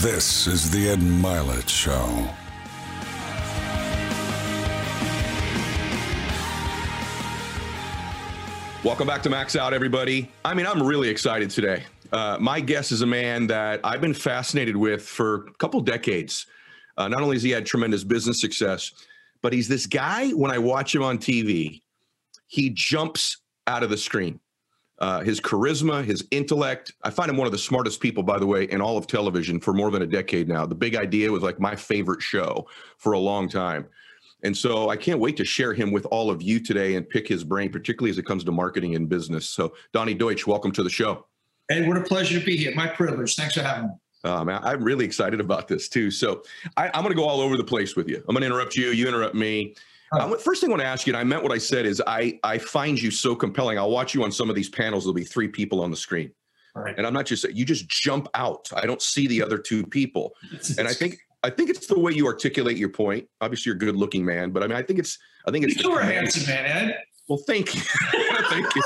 This is the Ed Mylett Show. Welcome back to Max Out, everybody. I mean, I'm really excited today. Uh, my guest is a man that I've been fascinated with for a couple decades. Uh, not only has he had tremendous business success, but he's this guy. When I watch him on TV, he jumps out of the screen. Uh, his charisma, his intellect. I find him one of the smartest people, by the way, in all of television for more than a decade now. The Big Idea was like my favorite show for a long time. And so I can't wait to share him with all of you today and pick his brain, particularly as it comes to marketing and business. So, Donny Deutsch, welcome to the show. Hey, what a pleasure to be here. My privilege. Thanks for having me. Um, I'm really excited about this too. So I, am going to go all over the place with you. I'm going to interrupt you. You interrupt me. Right. first thing I want to ask you, and I meant what I said, is I I find you so compelling. I'll watch you on some of these panels. There'll be three people on the screen, right. and I'm not just you just jump out. I don't see the other two people, and I think I think it's the way you articulate your point. Obviously, you're a good looking man, but I mean, I think it's I think it's you are a handsome man, Ed. Well, thank you, thank you.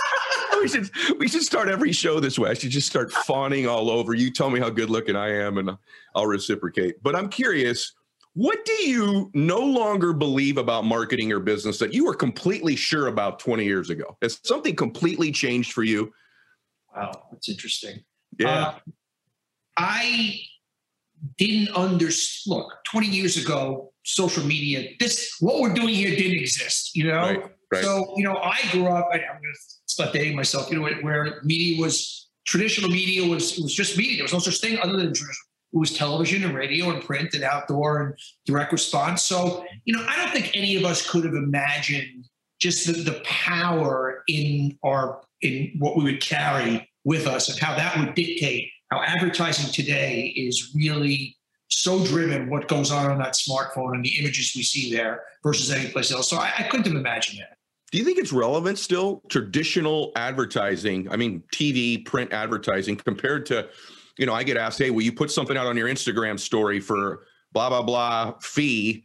we should we should start every show this way. I should just start fawning all over. You tell me how good looking I am, and I'll reciprocate. But I'm curious, what do you no longer believe about marketing or business that you were completely sure about 20 years ago? Has something completely changed for you? Wow, that's interesting. Yeah. Uh, I didn't understand. Look, 20 years ago, social media, this what we're doing here didn't exist. You know, right, right. so you know, I grew up. I, am going to start dating myself. You know, where media was traditional media was was just media. There was no such thing other than traditional. It was television and radio and print and outdoor and direct response. So you know, I don't think any of us could have imagined just the, the power in our in what we would carry with us and how that would dictate how advertising today is really so driven what goes on on that smartphone and the images we see there versus any place else. So I, I couldn't have imagined that. Do you think it's relevant still? Traditional advertising, I mean, TV, print advertising, compared to, you know, I get asked, hey, will you put something out on your Instagram story for blah, blah, blah fee?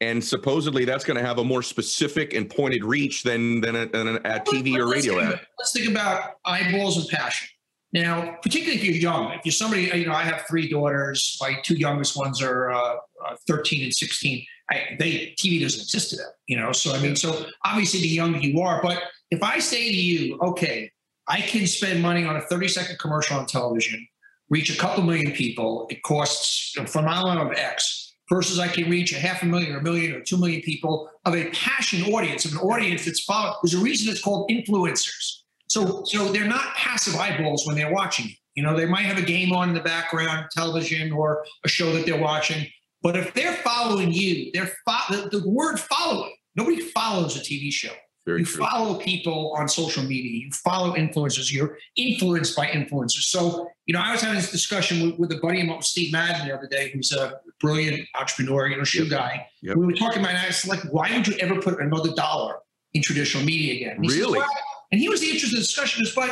And supposedly that's going to have a more specific and pointed reach than, than a, than a, TV or radio ad. Let's think about eyeballs and passion. Now, particularly if you're young, if you're somebody, you know, I have three daughters. My two youngest ones are uh, uh, 13 and 16. I, they TV doesn't exist to them, you know. So I mean, so obviously the younger you are, but if I say to you, okay, I can spend money on a 30 second commercial on television, reach a couple million people, it costs a phenomenon of X, versus I can reach a half a million or a million or two million people of a passion audience, of an audience that's followed. There's a reason it's called influencers so, so they're not passive eyeballs when they're watching. You You know, they might have a game on in the background, television, or a show that they're watching. But if they're following you, they're fo- the, the word following. Nobody follows a TV show. Very you true. follow people on social media. You follow influencers. You're influenced by influencers. So, you know, I was having this discussion with, with a buddy of mine, Steve Madden, the other day, who's a brilliant entrepreneur, you know, shoe yep. guy. Yep. We were talking about, it, I was like, why would you ever put another dollar in traditional media again? Really? Says, well, and he was the interest of the discussion is, but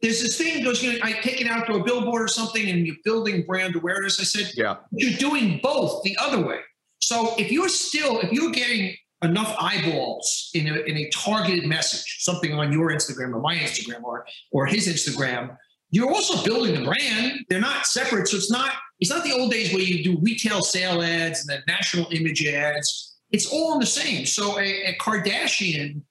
there's this thing goes, you know, I take it out to a billboard or something and you're building brand awareness. I said, yeah, you're doing both the other way. So if you're still, if you're getting enough eyeballs in a, in a targeted message, something on your Instagram or my Instagram or, or his Instagram, you're also building the brand. They're not separate. So it's not, it's not the old days where you do retail sale ads and then national image ads. It's all in the same. So a, a Kardashian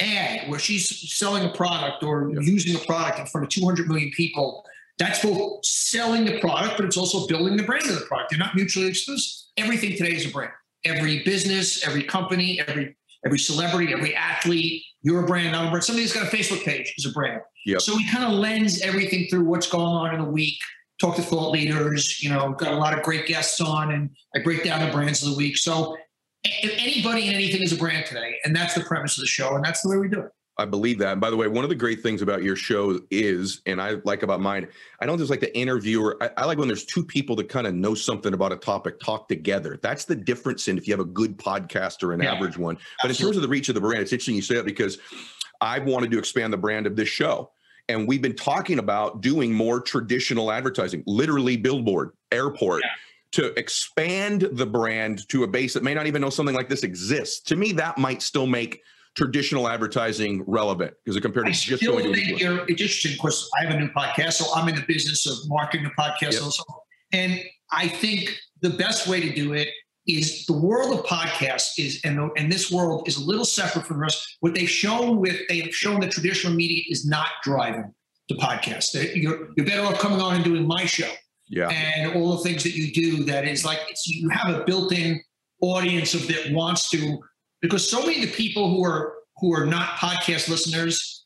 ad where she's selling a product or using a product in front of 200 million people, that's both selling the product, but it's also building the brand of the product. They're not mutually exclusive. Everything today is a brand. Every business, every company, every every celebrity, every athlete, you're brand, I'm a brand. Somebody that's got a Facebook page is a brand. Yep. So we kind of lens everything through what's going on in the week, talk to thought leaders, you know, got a lot of great guests on, and I break down the brands of the week. So anybody and anything is a brand today, and that's the premise of the show, and that's the way we do it. I believe that. And by the way, one of the great things about your show is, and I like about mine, I don't just like the interviewer. I, I like when there's two people that kind of know something about a topic, talk together. That's the difference in if you have a good podcast or an yeah, average one. But absolutely. in terms of the reach of the brand, it's interesting you say that because I've wanted to expand the brand of this show. And we've been talking about doing more traditional advertising, literally billboard, airport. Yeah to expand the brand to a base that may not even know something like this exists. To me, that might still make traditional advertising relevant because it compared to just going to you're, it's interesting because I have a new podcast, so I'm in the business of marketing the podcast yep. also. And I think the best way to do it is the world of podcasts is and, the, and this world is a little separate from the rest. What they've shown with they have shown that traditional media is not driving the podcast. You're, you're better off coming on and doing my show. Yeah. And all the things that you do that is like it's, you have a built-in audience of that wants to because so many of the people who are who are not podcast listeners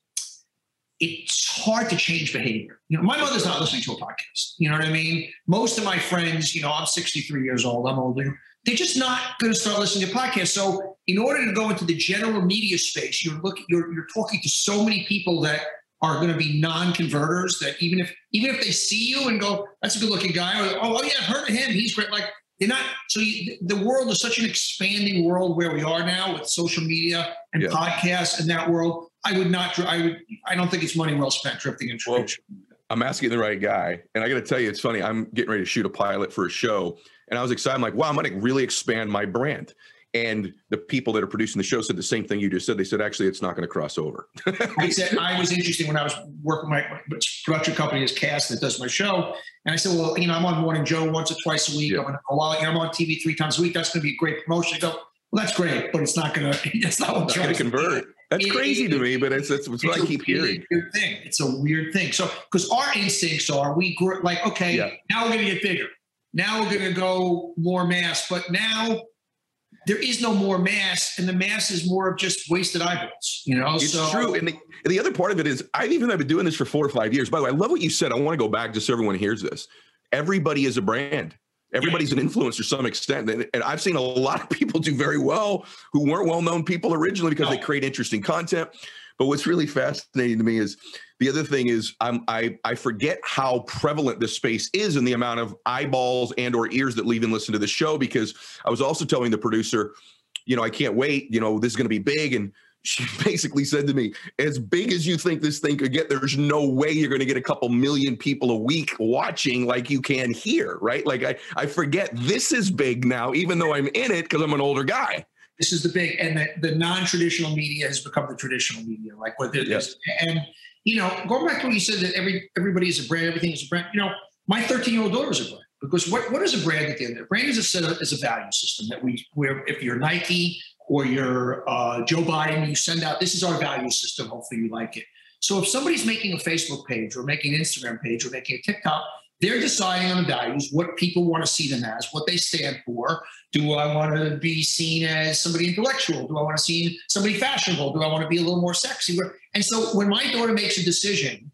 it's hard to change behavior. You know, my mother's not listening to a podcast. You know what I mean? Most of my friends, you know, I'm 63 years old, I'm older. They're just not going to start listening to podcasts. So, in order to go into the general media space, you're looking, you're, you're talking to so many people that are going to be non-converters. That even if even if they see you and go, "That's a good-looking guy," or "Oh, oh yeah, I've heard of him. He's great." Like they're not. So you, the world is such an expanding world where we are now with social media and yeah. podcasts and that world I would not. I would. I don't think it's money well spent drifting into well, I'm asking the right guy, and I got to tell you, it's funny. I'm getting ready to shoot a pilot for a show, and I was excited. I'm like, wow, I'm going to really expand my brand. And the people that are producing the show said the same thing you just said. They said, actually, it's not going to cross over. I said, I was interesting when I was working my, my production company is Cast that does my show. And I said, well, you know, I'm on Morning Joe once or twice a week. Yeah. I'm going to go out, you know, I'm on TV three times a week. That's going to be a great promotion. I go, well, that's great, but it's not going to, it's not I'm to convert. That's it, crazy it, to me, but it's, what I keep hearing. Weird thing. It's a weird thing. So, because our instincts are, we grow, like, okay, yeah. now we're going to get bigger. Now we're going to go more mass, but now there is no more mass, and the mass is more of just wasted eyeballs. You know, it's so, true. And the, and the other part of it is, I've even I've been doing this for four or five years. By the way, I love what you said. I want to go back just so everyone hears this. Everybody is a brand. Everybody's an influencer to some extent. And, and, I've seen a lot of people do very well who weren't well known people originally because they create interesting content. But what's really fascinating to me is the other thing is I'm, I, I forget how prevalent this space is and the amount of eyeballs and or ears that leave and listen to the show because I was also telling the producer, you know, I can't wait, you know, this is going to be big. And she basically said to me, as big as you think this thing could get, there's no way you're going to get a couple million people a week watching like you can here, right? Like I, I forget this is big now, even though I'm in it because I'm an older guy. This is the big, and the, the non-traditional media has become the traditional media, like what it yes. And you know, going back to what you said that every everybody is a brand, everything is a brand. You know, my 13 year old daughter is a brand because what, what is a brand at the end of it? Brand is a set of, is a value system that we where if you're Nike, or you're uh, Joe Biden, you send out, this is our value system. Hopefully you like it. So if somebody's making a Facebook page or making an Instagram page or making a TikTok, they're deciding on the values, what people want to see them as, what they stand for. Do I want to be seen as somebody intellectual? Do I want to see somebody fashionable? Do I want to be a little more sexy? And so when my daughter makes a decision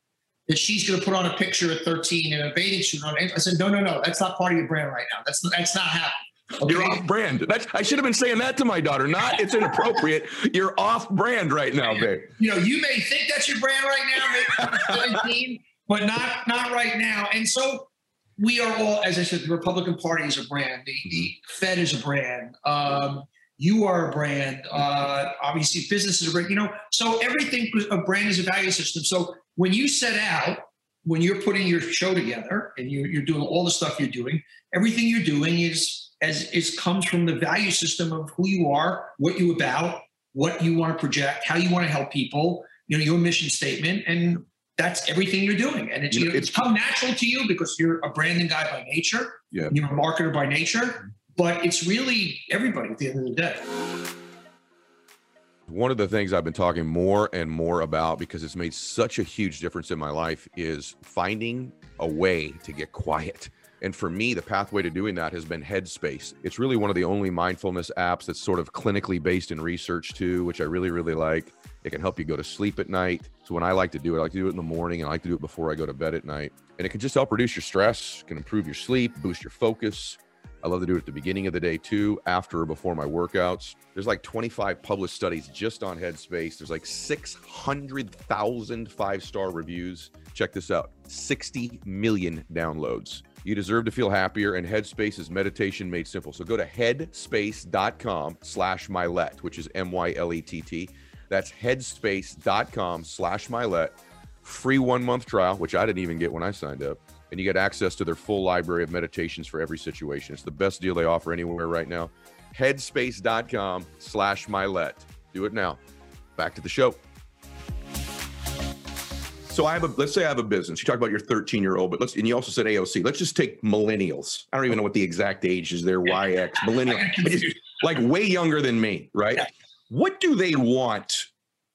that she's going to put on a picture at 13 in a bathing suit on, I said, no, no, no, that's not part of your brand right now. That's that's not happening. Okay. You're off brand. That's I should have been saying that to my daughter. Not it's inappropriate. You're off brand right now, babe. You know, you may think that's your brand right now, 17, but not not right now. And so we are all, as I said, the Republican Party is a brand. The, the Fed is a brand. Um, you are a brand. Uh, obviously, business is a brand. You know, so everything a brand is a value system. So when you set out, when you're putting your show together and you, you're doing all the stuff you're doing, everything you're doing is as it comes from the value system of who you are, what you about, what you want to project, how you want to help people, you know, your mission statement, and that's everything you're doing. And it's, you know, it's come natural to you because you're a branding guy by nature. Yeah. You're a marketer by nature, mm-hmm. but it's really everybody at the end of the day. One of the things I've been talking more and more about because it's made such a huge difference in my life is finding a way to get quiet. And for me, the pathway to doing that has been Headspace. It's really one of the only mindfulness apps that's sort of clinically based in research too, which I really, really like. It can help you go to sleep at night. So when I like to do it, I like to do it in the morning and I like to do it before I go to bed at night. And it can just help reduce your stress, can improve your sleep, boost your focus. I love to do it at the beginning of the day too, after or before my workouts. There's like 25 published studies just on Headspace. There's like 600,000 five star reviews. Check this out 60 million downloads. You deserve to feel happier, and Headspace is meditation made simple. So go to headspace.com slash Mylett, which is M-Y-L-E-T-T. That's headspace.com slash Mylett. Free one-month trial, which I didn't even get when I signed up. And you get access to their full library of meditations for every situation. It's the best deal they offer anywhere right now. Headspace.com slash Mylett. Do it now. Back to the show. So I have a let's say I have a business. You talk about your 13 year old, but let's and you also said AOC. Let's just take millennials. I don't even know what the exact age is. They're YX millennial, like way younger than me, right? Yeah. What do they want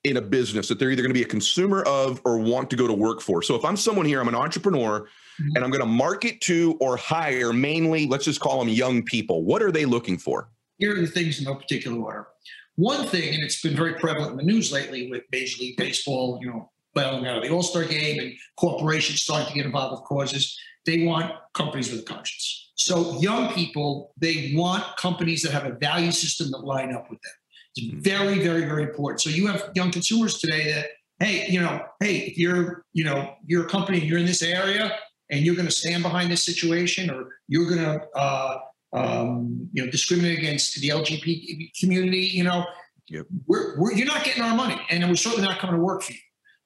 in a business that they're either going to be a consumer of or want to go to work for? So if I'm someone here, I'm an entrepreneur, Mhm. and I'm going to market to or hire mainly, let's just call them young people. What are they looking for? Here are the things in no particular order. One thing, and it's been very prevalent in the news lately with Major League Baseball, you know, bailing out of the All Star game and corporations starting to get involved with causes. They want companies with a conscience. So, young people, they want companies that have a value system that line up with them. It's Mhm. very, very, very important. So, you have young consumers today that, hey, you know, hey, if you're, you know, you're a company and you're in this area and you're going to stand behind this situation or you're going to, uh, um, you know, discriminate against the LGBT community, you know, Yep. we're, we're, you're not getting our money and we're certainly not coming to work for you.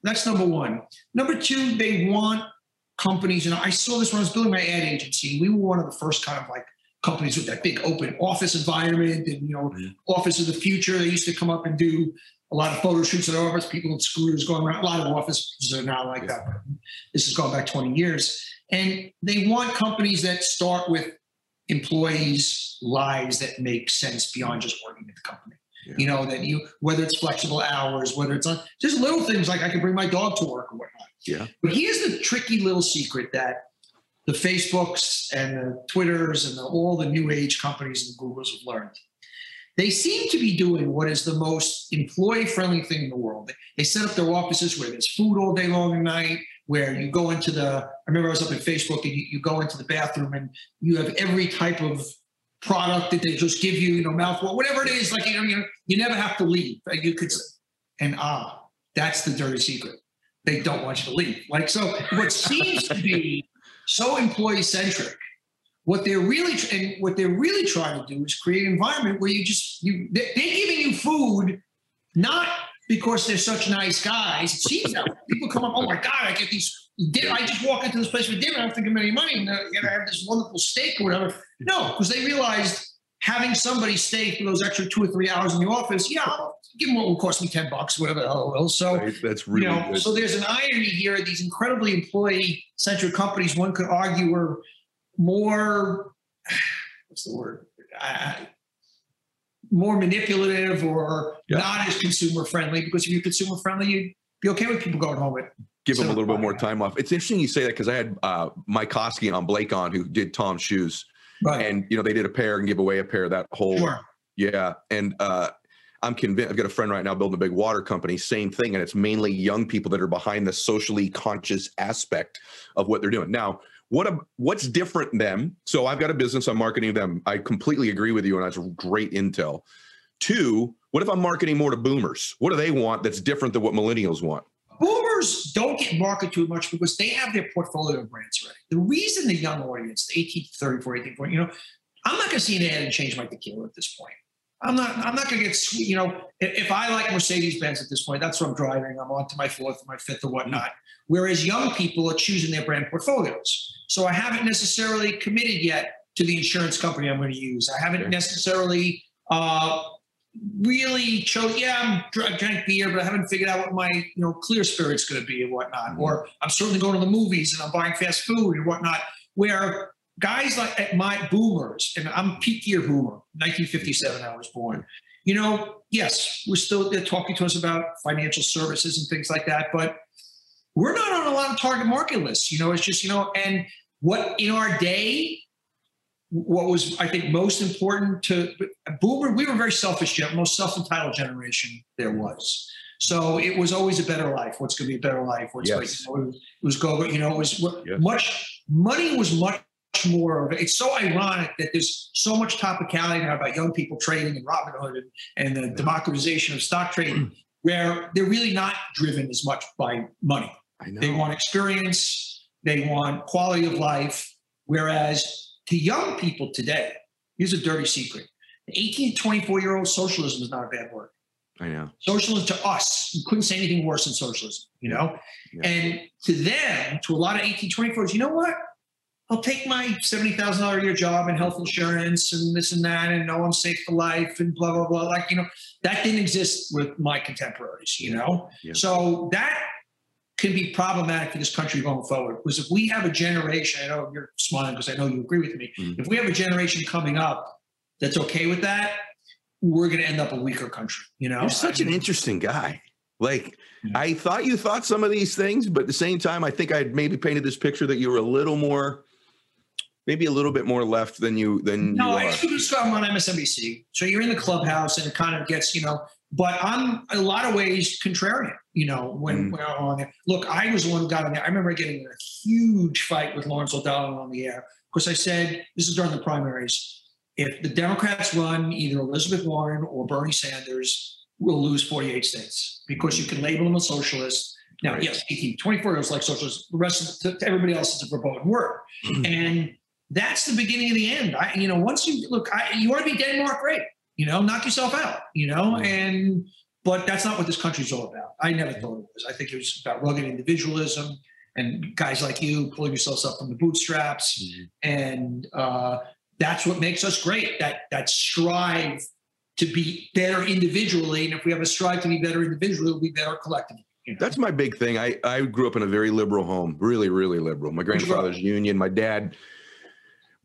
That's number one. Number two, they want companies, and I saw this when I was building my ad agency. We were one of the first kind of like companies with that big open office environment and, you know, Mhm. office of the future. They used to come up and do a lot of photo shoots at our office, people in scooters going around. A lot of offices are now like that. This has gone back 20 years. And they want companies that start with employees' lives that make sense beyond just working at the company. Yeah. You know, that you, whether it's flexible hours, whether it's on just little things like I can bring my dog to work or whatnot. Yeah. But here's the tricky little secret that the Facebooks and the Twitters and the, all the new age companies and Googles have learned. They seem to be doing what is the most employee friendly thing in the world. They, set up their offices where there's food all day long and night, where you go into the, I remember I was up at Facebook and you, you go into the bathroom and you have every type of product that they just give you, you know, mouthwash, whatever it is. Like, you know, you, never have to leave. Like you could, and ah, that's the dirty secret. They don't want you to leave. Like, so what seems to be so employee centric, what they're really, and what they're really trying to do is create an environment where you just, you, they- they're giving you food, not because they're such nice guys. It seems that people come up, oh my God, I get these. I just walk into this place for dinner. I don't think I'm any money. And uh, I have this wonderful steak or whatever. No, because they realized having somebody stay for those extra two or three hours in the office, yeah, I'll give them what will cost me 10 bucks, whatever the hell it will. So, Right? That's really you know, good. so there's an irony here. These incredibly employee-centric companies, one could argue, are more what's the word? More manipulative or Yeah. not as consumer friendly. Because if you're consumer friendly, you'd be okay with people going home at give them a little bit more time off. It's interesting you say that because I had uh, Mycoskie on Blake on who did Tom's shoes, right. and you know they did a pair and give away a pair. That whole Sure. yeah, and uh, I'm convinced. I've got a friend right now building a big water company. Same thing, and it's mainly young people that are behind the socially conscious aspect of what they're doing. Now, what a, what's different them? So I've got a business. I'm marketing them. I completely agree with you, and that's great intel. Two, what if I'm marketing more to boomers? What do they want that's different than what millennials want? Boomers don't get marketed too much because they have their portfolio of brands ready. The reason the young audience, the 18 to 34, 18, 40, you know, I'm not going to see an ad and change my tequila at this point. I'm not. I'm not going to get sweet. You know, if, if I like Mercedes Benz at this point, that's what I'm driving. I'm on to my fourth, or my fifth, or whatnot. Whereas young people are choosing their brand portfolios. So I haven't necessarily committed yet to the insurance company I'm going to use. I haven't necessarily uh, really chose. Yeah, I'm dr- I drank beer, but I haven't figured out what my you know clear spirit's going to be and whatnot. Mhm. Or I'm certainly going to the movies and I'm buying fast food and whatnot. Where guys like at my boomers, and I'm peak year boomer, 1957, I was born. You know, yes, we're still they're talking to us about financial services and things like that, but we're not on a lot of target market lists. You know, it's just you know, and what in our day what was I think most important to Boomer, we were very selfish, most self-entitled generation there was. So it was always a better life. What's going to be a better life? What's Yes. going, you know, it was go. You know, it was Yes. much money was much more of it. It's so ironic that there's so much topicality now about young people trading and Robinhood and, and the democratization of stock trading, where they're really not driven as much by money. I know. They want experience, they want quality of life. Whereas to young people today, here's a dirty secret 18 to 24 year old socialism is not a bad word. I know. Socialism to us, you couldn't say anything worse than socialism, you know? Yeah. And to them, to a lot of 18, 24s, you know what? I'll take my $70,000 a year job and health insurance and this and that and know I'm safe for life and blah, blah, blah. Like, you know, that didn't exist with my contemporaries, you know? Yeah. So that can be problematic for this country going forward. Because if we have a generation, I know you're smiling because I know you agree with me. Mhm. If we have a generation coming up that's okay with that, we're going to end up a weaker country. You know, You're such I an interesting guy. Like Yeah. I thought you thought some of these things, but at the same time, I think I'd maybe painted this picture that you were a little more, maybe a little bit more left than you than No, you I are. used to do scrum on MSNBC. So you're in the clubhouse and it kind of gets, you know, but I'm a lot of ways contrarian, you know, when, Mm. when I'm on there. Look, I was the one who got on there. I remember getting in a huge fight with Lawrence O'Donnell on the air because I said, this is during the primaries. If the Democrats run either Elizabeth Warren or Bernie Sanders, we'll lose 48 states because you can label them a socialist. Now, Right. yes, 18, 24 years like socialists. The rest of to, everybody else is a verboten word. and that's the beginning of the end. I, you know, once you look, I, you want to be Denmark, great. You know, knock yourself out. You know, and but that's not what this country's all about. I never thought it was. I think it was about rugged individualism and guys like you pulling yourselves up from the bootstraps, and uh, that's what makes us great. That that strive to be better individually, and if we have a strive to be better individually, we'll be better collectively. you know? That's my big thing. I, I grew up in a very liberal home, really, really liberal. My Where'd you grow up? grandfather's union. My dad,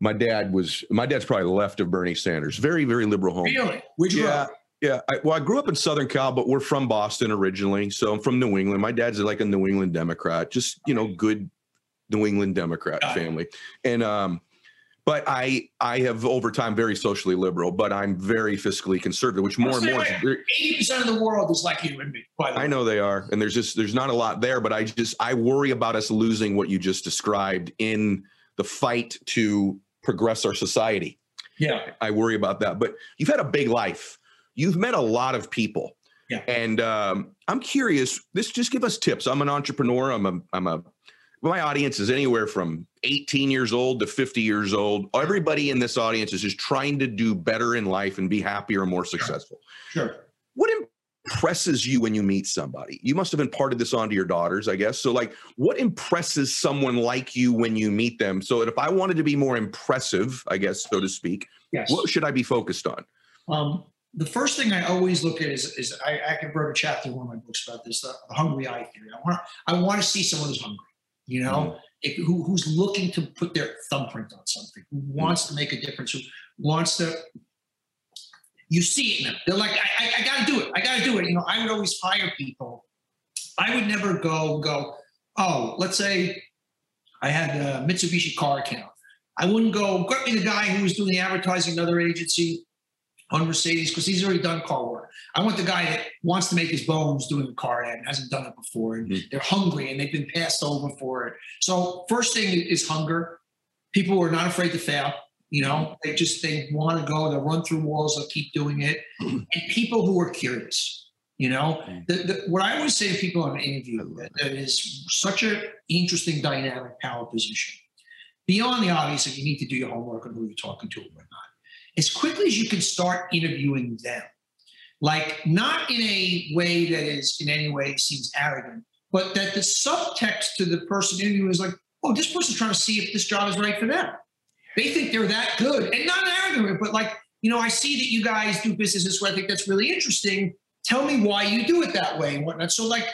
my dad was my dad's probably left of Bernie Sanders. Very, very liberal home. really, where'd you grow Yeah, up? yeah. I, well, I grew up in Southern Cal, but we're from Boston originally, so I'm from New England. My dad's like a New England Democrat, just you know, good New England Democrat Got it. family. And um, but I I have over time very socially liberal, but I'm very fiscally conservative, which more and more. Eighty percent of the world is like you and me. I know they are, and there's just there's not a lot there, but I just I worry about us losing what you just described in the fight to progress our society. Yeah. I worry about that. But you've had a big life. You've met a lot of people. Yeah. And um, I'm curious. This just give us tips. I'm an entrepreneur. I'm a I'm a my audience is anywhere from 18 years old to 50 years old. Everybody in this audience is just trying to do better in life and be happier and more successful. Sure. What impresses you when you meet somebody? You must have imparted this onto your daughters, I guess. So, like, what impresses someone like you when you meet them? So if I wanted to be more impressive, I guess, so to speak, Yes. what should I be focused on? Um, the first thing I always look at is, is I, I can wrote a chapter in one of my books about this, the, the hungry eye theory. I want I want to see someone who's hungry, you know, mm-hmm. if, who, who's looking to put their thumbprint on something, who mm-hmm. wants to make a difference, who wants to. You see it in them. They're like, I, I, I got to do it. I got to do it. You know, I would always hire people. I would never go go. Oh, let's say I had a Mitsubishi car account. I wouldn't go, get me the guy who was doing the advertising, another agency on Mercedes, because he's already done car work. I want the guy that wants to make his bones doing a car ad and hasn't done it before. And Mhm. they're hungry and they've been passed over for it. So first thing is hunger. People who are not afraid to fail. You know, they just they want to go, they'll run through walls, they'll keep doing it. and people who are curious. You know, the, the, what I always say to people on an interview that, that is such an interesting dynamic power position. Beyond the obvious, that you need to do your homework on who you're talking to and whatnot. As quickly as you can start interviewing them, like not in a way that is in any way seems arrogant, but that the subtext to the person interviewing is like, oh, this person's trying to see if this job is right for them. They think they're that good, and not an arrogant, but like, you know, I see that you guys do business this way. I think that's really interesting. Tell me why you do it that way and whatnot. So, like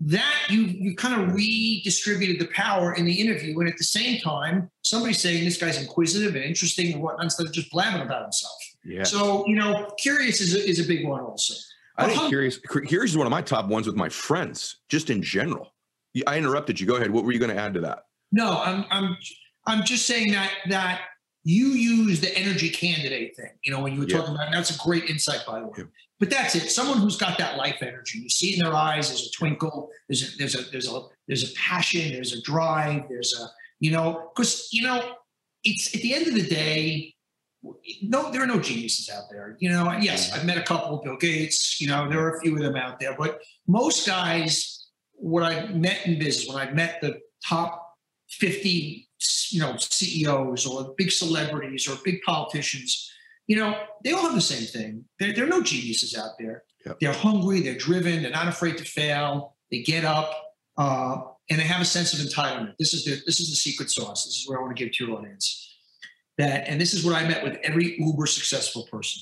that, you you kind of redistributed the power in the interview, and at the same time, somebody's saying this guy's inquisitive and interesting and whatnot instead of just blabbing about himself. Yeah. So, you know, curious is a, is a big one also. I think uh-huh. curious curious is one of my top ones with my friends, just in general. I interrupted you. Go ahead. What were you going to add to that? No, I'm I'm I'm just saying that that you use the energy candidate thing. You know, when you were Yeah. talking about that's a great insight by the way. Yeah. But that's it. Someone who's got that life energy. You see in their eyes. There's a twinkle. There's a there's a there's a there's a passion. There's a drive. There's a you know because you know it's at the end of the day. No, there are no geniuses out there. You know, yes, mm-hmm. I've met a couple, of Bill Gates. You know, there are a few of them out there, but most guys, what I've met in business, when I've met the top 50 you know ceos or big celebrities or big politicians you know they all have the same thing there, there are no geniuses out there Yep. they're hungry they're driven they're not afraid to fail they get up uh, and they have a sense of entitlement this is the this is the secret sauce this is what i want to give to your audience that and this is what i met with every uber successful person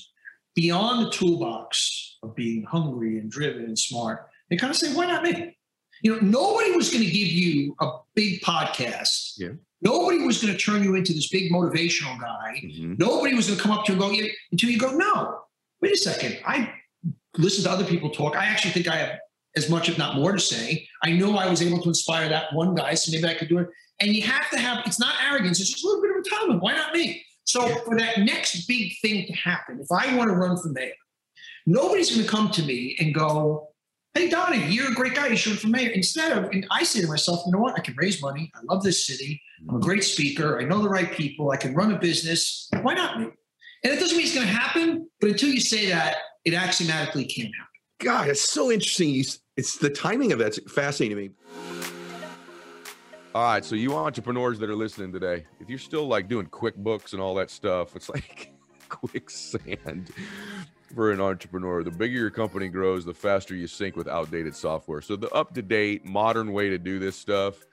beyond the toolbox of being hungry and driven and smart they kind of say why not me You know, nobody was going to give you a big podcast. Yeah. Nobody was going to turn you into this big motivational guy. Mhm. Nobody was going to come up to you and go "Yeah," until you go, no, wait a second. I listen to other people talk. I actually think I have as much, if not more, to say. I know I was able to inspire that one guy, so maybe I could do it. And you have to have, it's not arrogance, it's just a little bit of entitlement. Why not me? So for that next big thing to happen, if I want to run for mayor, nobody's going to come to me and go, Hey, Donny, you're a great guy. You should run for mayor. Instead of, and I say to myself, you know what? I can raise money. I love this city. I'm a great speaker. I know the right people. I can run a business. Why not me? And it doesn't mean it's going to happen, but until you say that, it axiomatically can't happen. God, it's so interesting. It's the timing of that's fascinating to me. All right, so you entrepreneurs that are listening today, if you're still like doing QuickBooks and all that stuff, it's like quicksand for an entrepreneur. The bigger your company grows, the faster you sink with outdated software. So the up-to-date, modern way to do this stuff,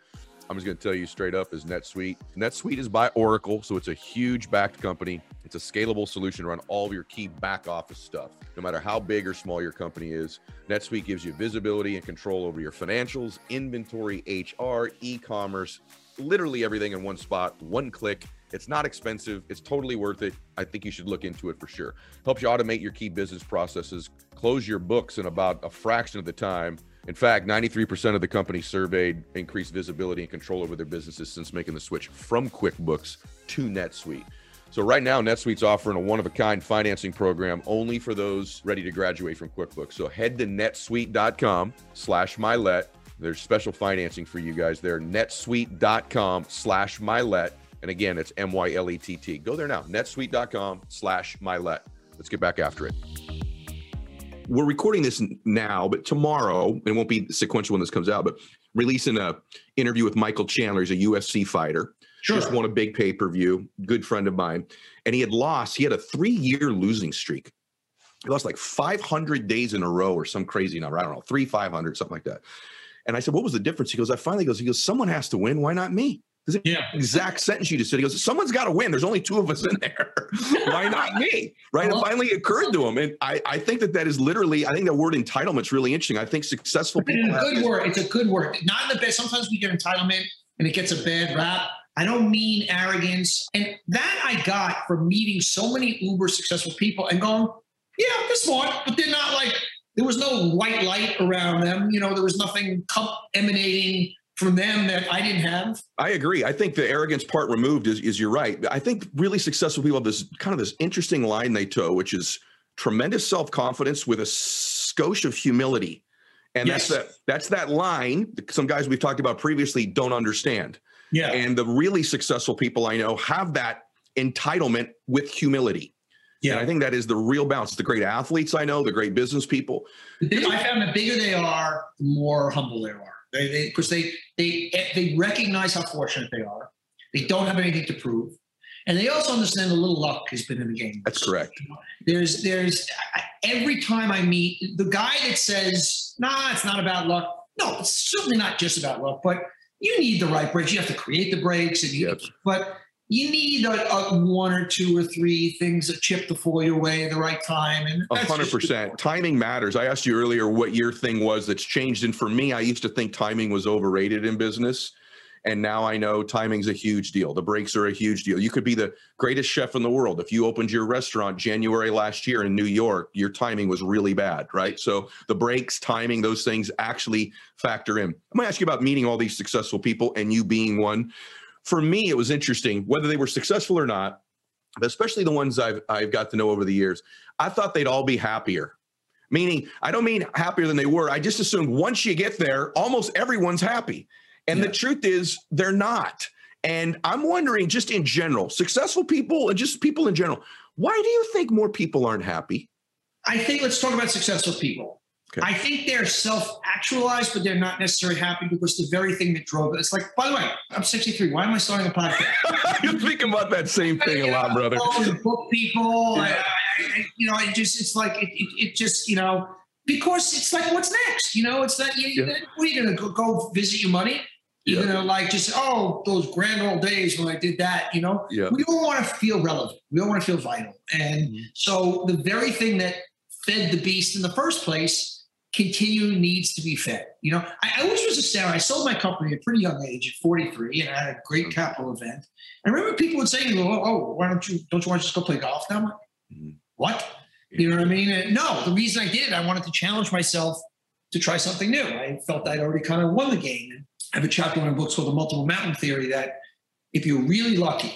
I'm just going to tell you straight up, is NetSuite. NetSuite is by Oracle, so it's a huge backed company. It's a scalable solution run all of your key back office stuff, no matter how big or small your company is. NetSuite gives you visibility and control over your financials, inventory, HR, e commerce, literally everything in one spot, one click. It's not expensive. It's totally worth it. I think you should look into it for sure. Helps you automate your key business processes, close your books in about a fraction of the time. In fact, 93% of the companies surveyed increased visibility and control over their businesses since making the switch from QuickBooks to NetSuite. So right now, NetSuite's offering a one-of-a-kind financing program only for those ready to graduate from QuickBooks. So head to netsuite.com slash mylett. There's special financing for you guys there. netsuite.com slash mylett. And again, it's M-Y-L-E-T-T. Go there now, netsuite.com slash mylett. Let's get back after it. We're recording this now, but tomorrow, it won't be sequential when this comes out, but releasing a interview with Michael Chandler. He's a UFC fighter Sure. just won a big pay per view. Good friend of mine, and he had lost. He had a three year losing streak. He lost like 500 days in a row or some crazy number. I don't know, three, 500, something like that. And I said, "What was the difference?" He goes, "I finally goes. He goes, someone has to win. Why not me?" This Yeah. exact sentence you just said. He goes, "Someone's got to win. There's only two of us in there. Why not me?" Right? It Well- finally occurred to him, and I, I think that that is literally. I think the word entitlement's really interesting. I think successful It's a good word. It's a good word. Not in the best. Sometimes we get entitlement and it gets a bad rap. I don't mean arrogance. And that I got from meeting so many uber successful people and going, yeah, they're smart, but they're not like, there was no white light around them. You know, there was nothing cup emanating from them that I didn't have. I agree. I think the arrogance part removed is, is you're right. I think really successful people have this kind of this interesting line they toe, which is tremendous self confidence with a skosh of humility, and Yes. that's that that's that line. that Some guys we've talked about previously don't understand, Yeah. and the really successful people I know have that entitlement with humility. Yeah. And I think that is the real balance. The great athletes I know, the great business people. I found the bigger they are, the more humble they are. They, they, because they, they, they recognize how fortunate they are. They don't have anything to prove, and they also understand a little luck has been in the game. That's correct. There's, there's every time I meet the guy that says, "Nah, it's not about luck." No, it's certainly not just about luck, but you need the right breaks. You have to create the breaks, and you, Yep. but you need a, a uh, one or two or three things that chip the foil your way at the right time, and A hundred percent. Timing matters. I asked you earlier what your thing was that's changed. And for me, I used to think timing was overrated in business. And now I know timing's a huge deal. The breaks are a huge deal. You could be the greatest chef in the world. If you opened your restaurant January last year in New York, your timing was really bad, right? So the breaks, timing, those things actually factor in. I'm gonna ask you about meeting all these successful people and you being one. For me, it was interesting, whether they were successful or not, but especially the ones I've I've got to know over the years. I thought they'd all be happier. Meaning, I don't mean happier than they were. I just assumed once you get there, almost everyone's happy. And the truth is, they're not. And I'm wondering, just in general, successful people and just people in general, why do you think more people aren't happy? I think let's talk about successful people. Okay. I think they're self-actualized, but they're not necessarily happy because the very thing that drove it. It's like, by the way, I'm 63. Why am I starting a podcast? you think about that same thing a lot, brother. Book people, Yeah. I, I, you know, it just it's like it, it, it just you know because it's like what's next? You know, it's that you, Yeah. what are you gonna go, go visit your money? You're Yeah. gonna like just oh those grand old days when I did that. You know, Yeah. we all want to feel relevant. We all want to feel vital. And Mhm. so the very thing that fed the beast in the first place continue needs to be fed. You know, I, I always was astounded. I sold my company at a pretty young age, at 43, and I had a great capital event. I remember people would say "Oh, oh why don't you don't you want to just go play golf now?" Like, mm-hmm. What? You know what I mean? And no, the reason I did, I wanted to challenge myself to try something new. I felt I'd already kind of won the game. And I have a chapter in my book called The Multiple Mountain Theory that if you're really lucky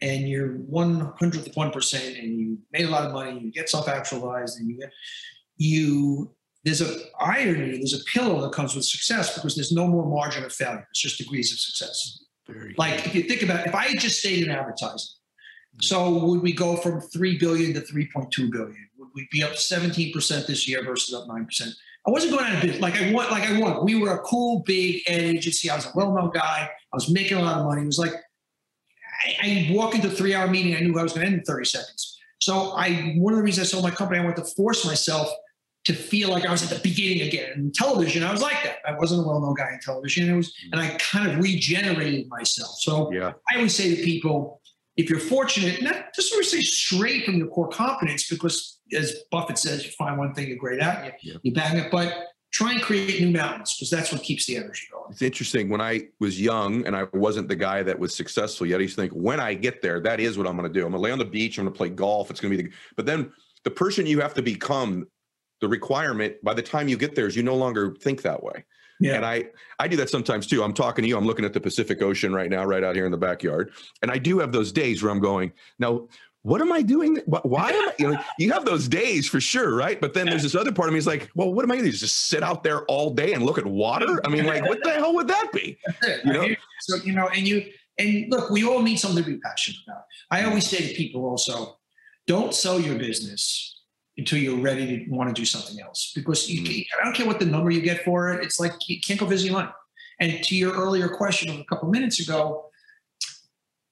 and you're one hundredth of one percent and you made a lot of money, you get self-actualized, and you get you there's a irony, there's a pillow that comes with success because there's no more margin of failure. It's just degrees of success. Very like if you think about it, if I had just stayed in advertising, mm-hmm. so would we go from three billion to three point two billion? Would we be up 17% this year versus up 9%? I wasn't going out of business. Like I want, like I want. We were a cool big ad agency. I was a well-known guy. I was making a lot of money. It was like I, I walk into a three-hour meeting. I knew I was going to end in 30 seconds. So I, one of the reasons I sold my company, I wanted to force myself to feel like I was at the beginning again. In television, I was like that. I wasn't a well-known guy in television. It was, and I kind of regenerated myself. So yeah. I always say to people, if you're fortunate, not just sort of say straight from your core competence, because as Buffett says, you find one thing you're great at, you, yeah. you bang it, but try and create new mountains because that's what keeps the energy going. It's interesting. When I was young and I wasn't the guy that was successful yet, I used to think, when I get there, that is what I'm going to do. I'm going to lay on the beach. I'm going to play golf. It's going to be the, but then the person you have to become the requirement by the time you get there is you no longer think that way. Yeah. And I I do that sometimes too. I'm talking to you. I'm looking at the Pacific Ocean right now, right out here in the backyard, and I do have those days where I'm going now. What am I doing? Why am I? You, know, you have those days for sure, right? But then there's this other part of me is like, well, what am I going to do? Just sit out there all day and look at water? I mean, like, what the hell would that be? You know? So you know, and you and look, we all need something to be passionate about. I always say to people also, don't sell your business until you're ready to want to do something else. Because you, mm-hmm. I don't care what the number you get for it. It's like you can't go visit your money. And to your earlier question of a couple minutes ago,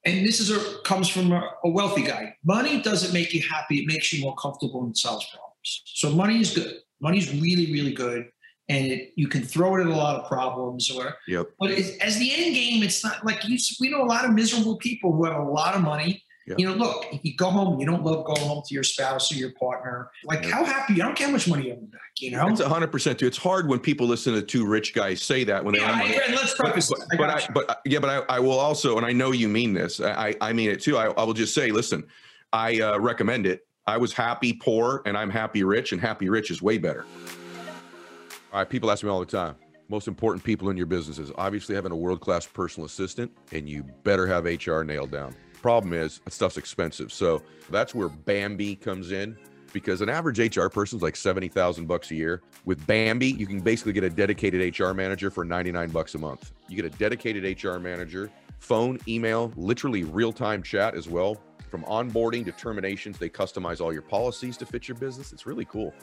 and this is a, comes from a, a, wealthy guy. Money doesn't make you happy; it makes you more comfortable and solves problems. So money is good. Money is really, really good, and it, you can throw it at a lot of problems. Or, yep. but as the end game, it's not like you. We know a lot of miserable people who have a lot of money yeah. You know, look, if you go home, you don't love going home to your spouse or your partner. Like, yeah. how happy? I don't care how much money you have in the bank. You know, it's hundred percent too. It's hard when people listen to two rich guys say that when yeah, they. Yeah, let's preface. But, but, but I, but yeah, but I, I, will also, and I know you mean this. I, I mean it too. I, I will just say, listen, I uh, recommend it. I was happy poor, and I'm happy rich, and happy rich is way better. All right, people ask me all the time most important people in your business is obviously having a world-class personal assistant and you better have hr nailed down Problem is, stuff's expensive. So that's where Bambee comes in because an average HR person is like 70,000 bucks a year. With Bambee, you can basically get a dedicated HR manager for 99 bucks a month. You get a dedicated HR manager, phone, email, literally real-time chat as well. From onboarding to terminations, they customize all your policies to fit your business. It's really cool.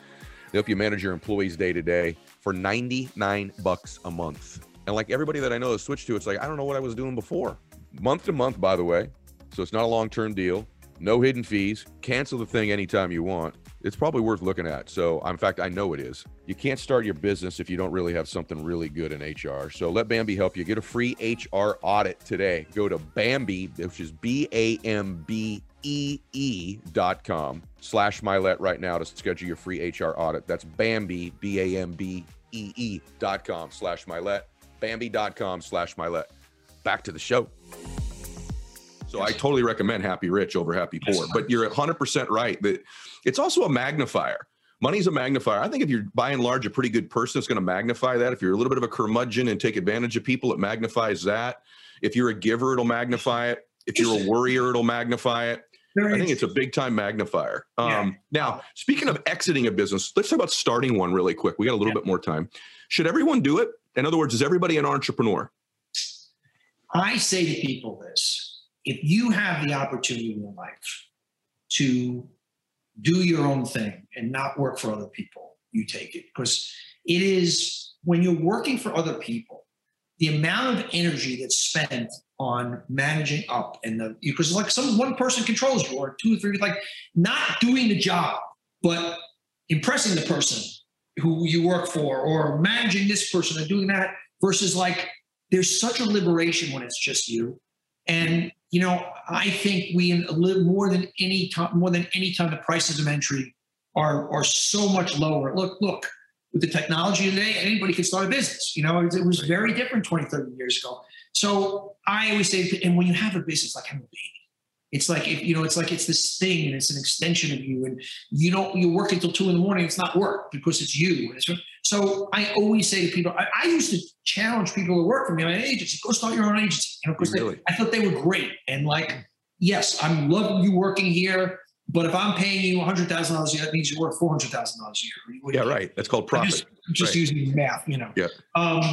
They help you manage your employees day to day for 99 bucks a month. And like everybody that I know has switched to, it's like, I don't know what I was doing before. Month to month, by the way, so it's not a long term deal. No hidden fees. Cancel the thing anytime you want. It's probably worth looking at. So, in fact, I know it is. You can't start your business if you don't really have something really good in HR. So, let Bambee help you. Get a free HR audit today. Go to Bambee, which is B A M B E E dot com slash Mylett right now to schedule your free HR audit. That's Bambee, B A M B E E dot com slash Mylett. Bambee.com slash Mylett. Back to the show. So I totally recommend Happy Rich over Happy Poor. But you're 100% right that it's also a magnifier. Money's a magnifier. I think if you're by and large a pretty good person, it's going to magnify that. If you're a little bit of a curmudgeon and take advantage of people, it magnifies that. If you're a giver, it'll magnify it. If you're a worrier, it'll magnify it. I think it's a big time magnifier. Um, yeah. Now, speaking of exiting a business, let's talk about starting one really quick. We got a little yeah. bit more time. Should everyone do it? In other words, is everybody an entrepreneur? I say to people this if you have the opportunity in life to do your own thing and not work for other people, you take it. Because it is when you're working for other people, the amount of energy that's spent on managing up and the because like some one person controls you or two or three, like not doing the job, but impressing the person who you work for or managing this person and doing that versus like there's such a liberation when it's just you. And you know, I think we live more than any time, more than any time, the prices of entry are are so much lower. Look, look, with the technology today, anybody can start a business. You know, it, it was very different 20, 30 years ago. So I always say, and when you have a business like having a baby, it's like if, you know, it's like it's this thing and it's an extension of you, and you don't you work until two in the morning. It's not work because it's you. It's, so I always say to people, I, I, used to challenge people to work for me, my agency, go start your own agency. You know, because really? I thought they were great. And like, yes, I'm loving you working here. But if I'm paying you $100,000 a year, that means you're worth $400,000 a year. Yeah, right. That's called profit. I'm just, I'm just right. using math, you know. Yeah. Um,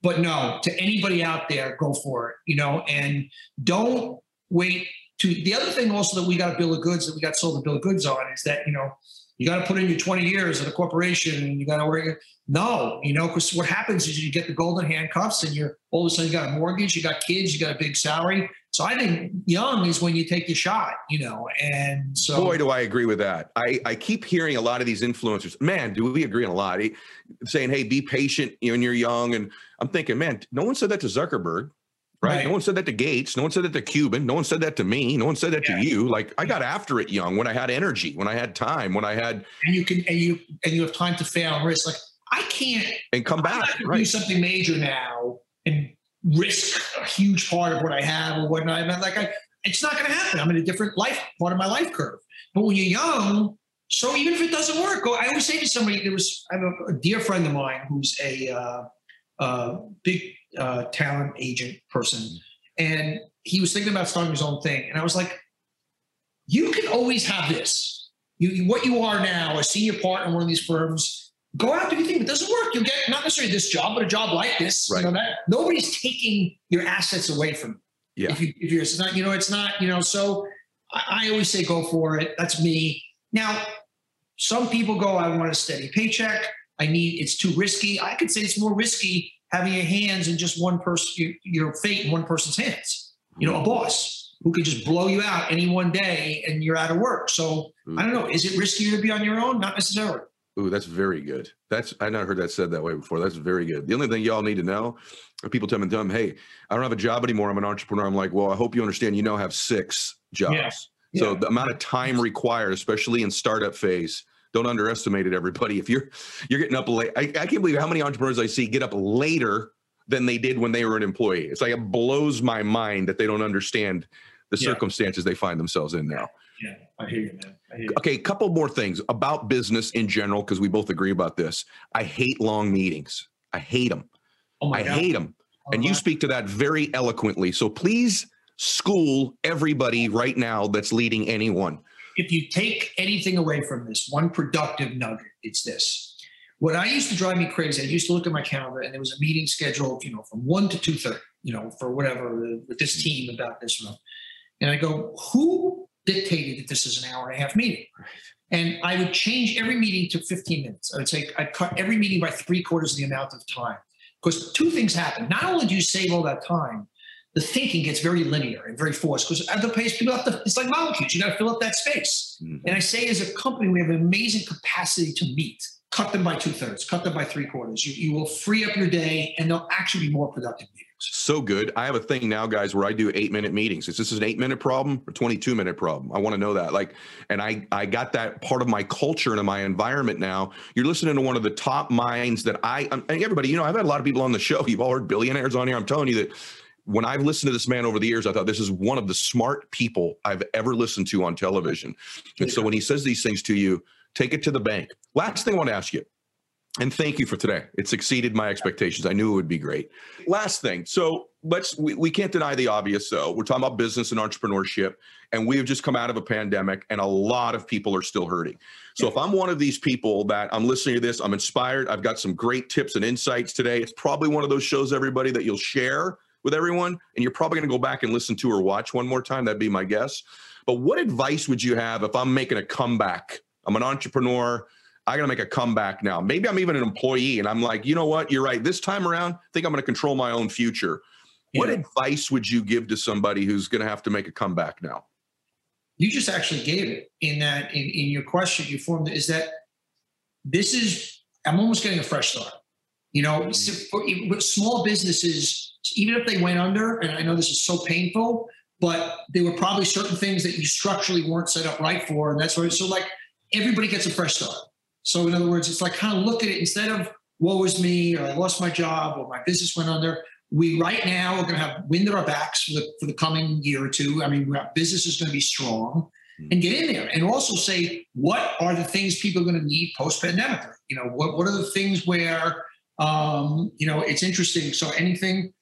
but no, to anybody out there, go for it, you know, and don't wait to the other thing also that we got a bill of goods that we got sold a bill of goods on is that, you know, you got to put in your 20 years at a corporation and you got to work. No, you know, because what happens is you get the golden handcuffs and you're all of a sudden you got a mortgage, you got kids, you got a big salary. So I think young is when you take your shot, you know. And so, boy, do I agree with that. I, I keep hearing a lot of these influencers. Man, do we agree on a lot? Saying, "Hey, be patient when you're young." And I'm thinking, man, no one said that to Zuckerberg. Right? right? No one said that to Gates. No one said that to Cuban. No one said that to me. No one said that yeah. to you. Like I got after it young when I had energy, when I had time, when I had and you can and you and you have time to fail and risk. Like I can't and come back. Right. Do something major now and risk a huge part of what I have or whatnot. I mean, like I, it's not going to happen. I'm in a different life part of my life curve. But when you're young, so even if it doesn't work. I always say to somebody, there was I have a, a dear friend of mine who's a uh, uh, big uh, talent agent person, and he was thinking about starting his own thing, and I was like, you can always have this. You, what you are now, a senior partner in one of these firms, go out do your thing. If it doesn't work, you'll get not necessarily this job, but a job like this. Right. You know that nobody's taking your assets away from you. Yeah. If, you, if you're it's not, you know, it's not, you know. So I, I always say go for it. That's me. Now, some people go, I want a steady paycheck. I need it's too risky. I could say it's more risky having your hands in just one person, your, fate in one person's hands. You know, a boss who could just blow you out any one day and you're out of work. So mm. I don't know. Is it riskier to be on your own? Not necessarily. Ooh, that's very good. That's I never heard that said that way before. That's very good. The only thing y'all need to know, people tell me, them, hey, I don't have a job anymore. I'm an entrepreneur. I'm like, well, I hope you understand. You now have six jobs. Yeah. So yeah. the amount of time required, especially in startup phase, don't underestimate it. Everybody, if you're you're getting up late, I, I can't believe how many entrepreneurs I see get up later than they did when they were an employee. It's like it blows my mind that they don't understand the yeah. circumstances they find themselves in now. Yeah, I hear you, man. Hear you. Okay, a couple more things about business in general, because we both agree about this. I hate long meetings. I hate them. Oh my I God. hate them. Oh and you speak to that very eloquently. So please school everybody right now that's leading anyone. If you take anything away from this, one productive nugget, it's this. What I used to drive me crazy, I used to look at my calendar and there was a meeting scheduled, you know, from one to two thirty, you know, for whatever with this team about this. Room. And I go, who dictated that this is an hour and a half meeting. And I would change every meeting to 15 minutes. I would say I'd cut every meeting by three quarters of the amount of time. Because two things happen. Not only do you save all that time, the thinking gets very linear and very forced because at the pace people have to, it's like molecules. You got to fill up that space. Mm-hmm. And I say as a company, we have an amazing capacity to meet. Cut them by two thirds, cut them by three quarters. You, you will free up your day and they'll actually be more productive meetings. So good. I have a thing now, guys, where I do eight minute meetings. Is this an eight minute problem or 22 minute problem? I want to know that. Like, and I, I got that part of my culture and of my environment now. You're listening to one of the top minds that I, and everybody, you know, I've had a lot of people on the show. You've all heard billionaires on here. I'm telling you that when I've listened to this man over the years, I thought this is one of the smart people I've ever listened to on television. And so when he says these things to you, take it to the bank. Last thing I want to ask you and thank you for today. It's exceeded my expectations. I knew it would be great. Last thing. So let's, we, we can't deny the obvious. though. we're talking about business and entrepreneurship, and we have just come out of a pandemic, and a lot of people are still hurting. So if I'm one of these people that I'm listening to this, I'm inspired, I've got some great tips and insights today. It's probably one of those shows, everybody, that you'll share with everyone, and you're probably going to go back and listen to or watch one more time. That'd be my guess. But what advice would you have if I'm making a comeback? I'm an entrepreneur. I got to make a comeback now. Maybe I'm even an employee and I'm like, you know what? You're right. This time around, I think I'm going to control my own future. Yeah. What advice would you give to somebody who's going to have to make a comeback now? You just actually gave it in that, in, in your question, you formed is that this is, I'm almost getting a fresh start. You know, mm-hmm. small businesses, even if they went under, and I know this is so painful, but there were probably certain things that you structurally weren't set up right for. And that's why, so like everybody gets a fresh start. So in other words, it's like kind of look at it instead of woe is me or I lost my job or my business went under. We right now are going to have wind at our backs for the for the coming year or two. I mean, our business is going to be strong and get in there and also say what are the things people are going to need post pandemic you know what, what are the things where um, you know it's interesting so anything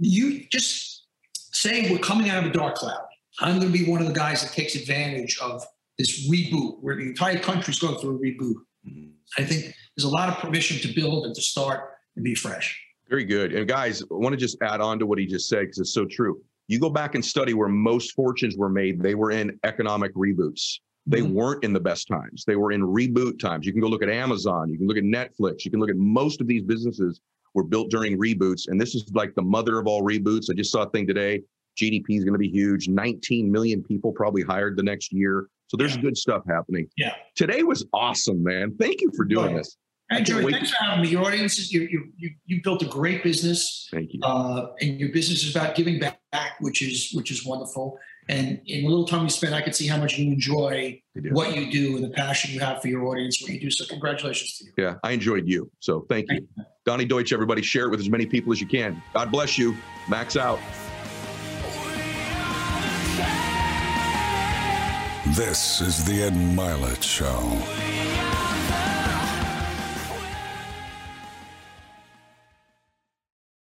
you just say we're coming out of a dark cloud i'm going to be one of the guys that takes advantage of this reboot where the entire country's going through a reboot mm-hmm. i think there's a lot of permission to build and to start and be fresh very good and guys i want to just add on to what he just said because it's so true you go back and study where most fortunes were made, they were in economic reboots. They mm-hmm. weren't in the best times. They were in reboot times. You can go look at Amazon, you can look at Netflix, you can look at most of these businesses were built during reboots. And this is like the mother of all reboots. I just saw a thing today. GDP is going to be huge. 19 million people probably hired the next year. So there's yeah. good stuff happening. Yeah. Today was awesome, man. Thank you for doing this. Hey, Joey, thanks for having me. Your audience, you, you, you, you built a great business. Thank you. Uh, and your business is about giving back, which is which is wonderful. And in the little time you spend, I could see how much you enjoy what you do and the passion you have for your audience, what you do. So congratulations to you. Yeah, I enjoyed you. So thank you. Thank you. Donny Deutsch, everybody, share it with as many people as you can. God bless you. Max out. This is the Ed Mylett Show.